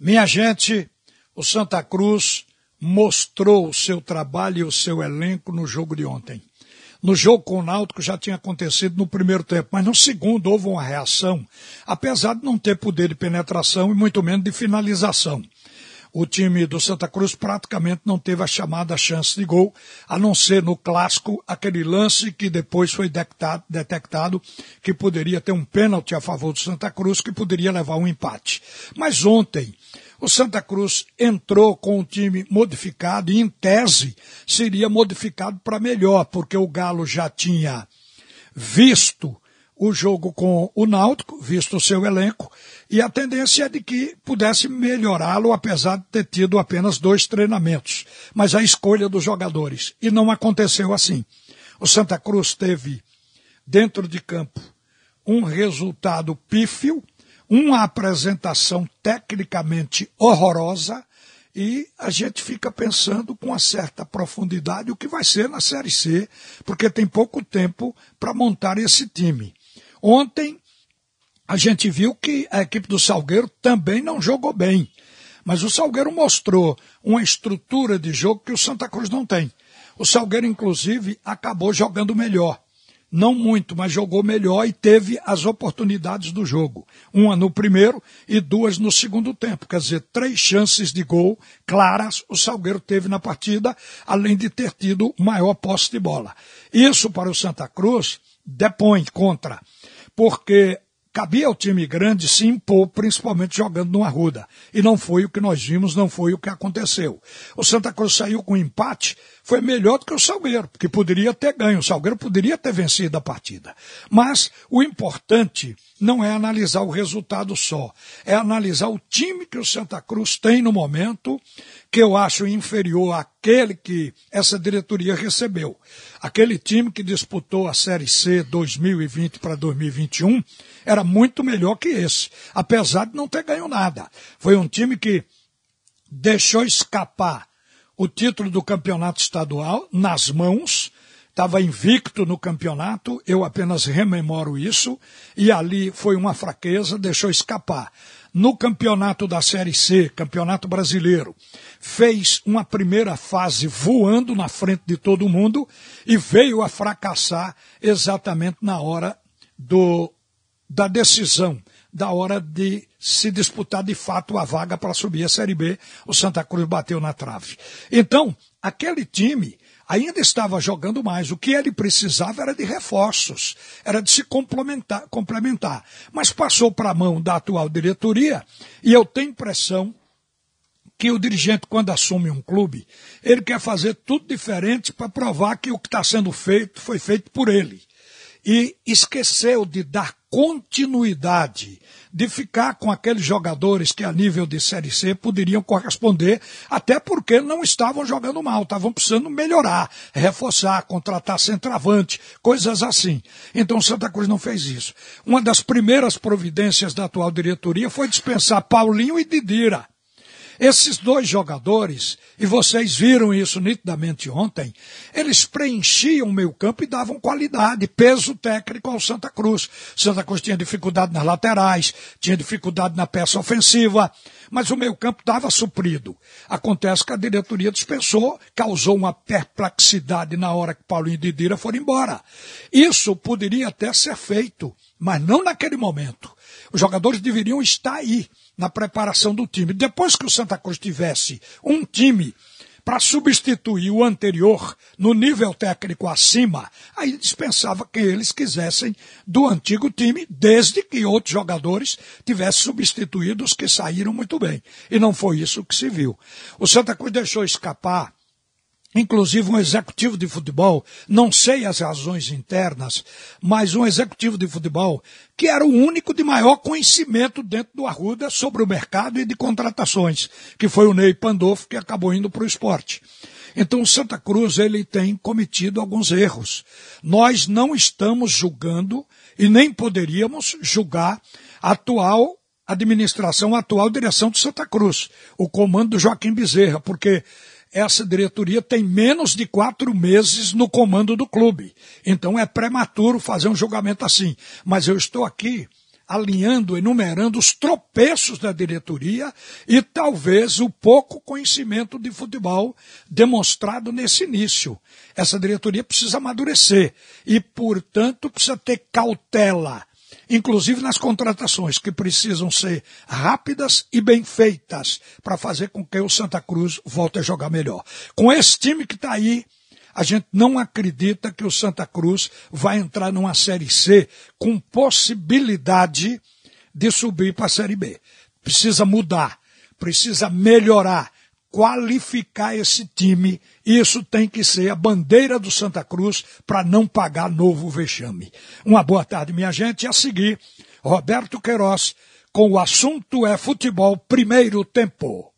Minha gente, o Santa Cruz mostrou o seu trabalho e o seu elenco no jogo de ontem. No jogo com o Náutico já tinha acontecido no primeiro tempo, mas no segundo houve uma reação, apesar de não ter poder de penetração e muito menos de finalização o time do Santa Cruz praticamente não teve a chamada chance de gol, a não ser no clássico, aquele lance que depois foi detectado, detectado que poderia ter um pênalti a favor do Santa Cruz, que poderia levar um empate. Mas ontem, o Santa Cruz entrou com o time modificado e, em tese, seria modificado para melhor, porque o Galo já tinha visto o jogo com o Náutico, visto o seu elenco, e a tendência é de que pudesse melhorá-lo, apesar de ter tido apenas dois treinamentos. Mas a escolha dos jogadores. E não aconteceu assim. O Santa Cruz teve, dentro de campo, um resultado pífio, uma apresentação tecnicamente horrorosa, e a gente fica pensando com uma certa profundidade o que vai ser na Série C, porque tem pouco tempo para montar esse time. Ontem a gente viu que a equipe do Salgueiro também não jogou bem. Mas o Salgueiro mostrou uma estrutura de jogo que o Santa Cruz não tem. O Salgueiro, inclusive, acabou jogando melhor. Não muito, mas jogou melhor e teve as oportunidades do jogo. Uma no primeiro e duas no segundo tempo. Quer dizer, três chances de gol claras o Salgueiro teve na partida, além de ter tido maior posse de bola. Isso para o Santa Cruz depõe contra porque cabia ao time grande se impor, principalmente jogando no Arruda. E não foi o que nós vimos, não foi o que aconteceu. O Santa Cruz saiu com empate, foi melhor do que o Salgueiro, porque poderia ter ganho, o Salgueiro poderia ter vencido a partida. Mas o importante não é analisar o resultado só, é analisar o time que o Santa Cruz tem no momento que eu acho inferior àquele que essa diretoria recebeu. Aquele time que disputou a Série C 2020 para 2021 era muito melhor que esse, apesar de não ter ganho nada. Foi um time que deixou escapar o título do campeonato estadual nas mãos, estava invicto no campeonato, eu apenas rememoro isso, e ali foi uma fraqueza, deixou escapar no campeonato da Série C, campeonato brasileiro, fez uma primeira fase voando na frente de todo mundo e veio a fracassar exatamente na hora do, da decisão, da hora de se disputar de fato a vaga para subir a Série B. O Santa Cruz bateu na trave. Então, aquele time ainda estava jogando mais. O que ele precisava era de reforços, era de se complementar. complementar. Mas passou para a mão da atual diretoria e eu tenho impressão que o dirigente, quando assume um clube, ele quer fazer tudo diferente para provar que o que está sendo feito foi feito por ele. E esqueceu de dar continuidade de ficar com aqueles jogadores que a nível de Série C poderiam corresponder, até porque não estavam jogando mal, estavam precisando melhorar, reforçar, contratar centroavante, coisas assim. Então Santa Cruz não fez isso. Uma das primeiras providências da atual diretoria foi dispensar Paulinho e Didira. Esses dois jogadores, e vocês viram isso nitidamente ontem, eles preenchiam o meio campo e davam qualidade, peso técnico ao Santa Cruz. Santa Cruz tinha dificuldade nas laterais, tinha dificuldade na peça ofensiva, mas o meio campo estava suprido. Acontece que a diretoria dispensou, causou uma perplexidade na hora que Paulinho e Didira foram embora. Isso poderia até ser feito, mas não naquele momento. Os jogadores deveriam estar aí na preparação do time. Depois que o Santa Cruz tivesse um time para substituir o anterior no nível técnico acima, aí dispensava que eles quisessem do antigo time, desde que outros jogadores tivessem substituído os que saíram muito bem. E não foi isso que se viu. O Santa Cruz deixou escapar inclusive um executivo de futebol, não sei as razões internas, mas um executivo de futebol que era o único de maior conhecimento dentro do Arruda sobre o mercado e de contratações, que foi o Ney Pandolfo, que acabou indo para o esporte. Então, o Santa Cruz, ele tem cometido alguns erros. Nós não estamos julgando e nem poderíamos julgar a atual administração, a atual direção do Santa Cruz, o comando do Joaquim Bezerra, porque essa diretoria tem menos de quatro meses no comando do clube. Então é prematuro fazer um julgamento assim. Mas eu estou aqui alinhando, enumerando os tropeços da diretoria e talvez o pouco conhecimento de futebol demonstrado nesse início. Essa diretoria precisa amadurecer e, portanto, precisa ter cautela, inclusive nas contratações, que precisam ser rápidas e bem feitas para fazer com que o Santa Cruz volte a jogar melhor. Com esse time que está aí, a gente não acredita que o Santa Cruz vai entrar numa Série C com possibilidade de subir para a Série B. Precisa mudar, precisa melhorar, qualificar esse time. Isso tem que ser a bandeira do Santa Cruz para não pagar novo vexame. Uma boa tarde, minha gente. A seguir, Roberto Queiroz com o assunto é futebol primeiro tempo.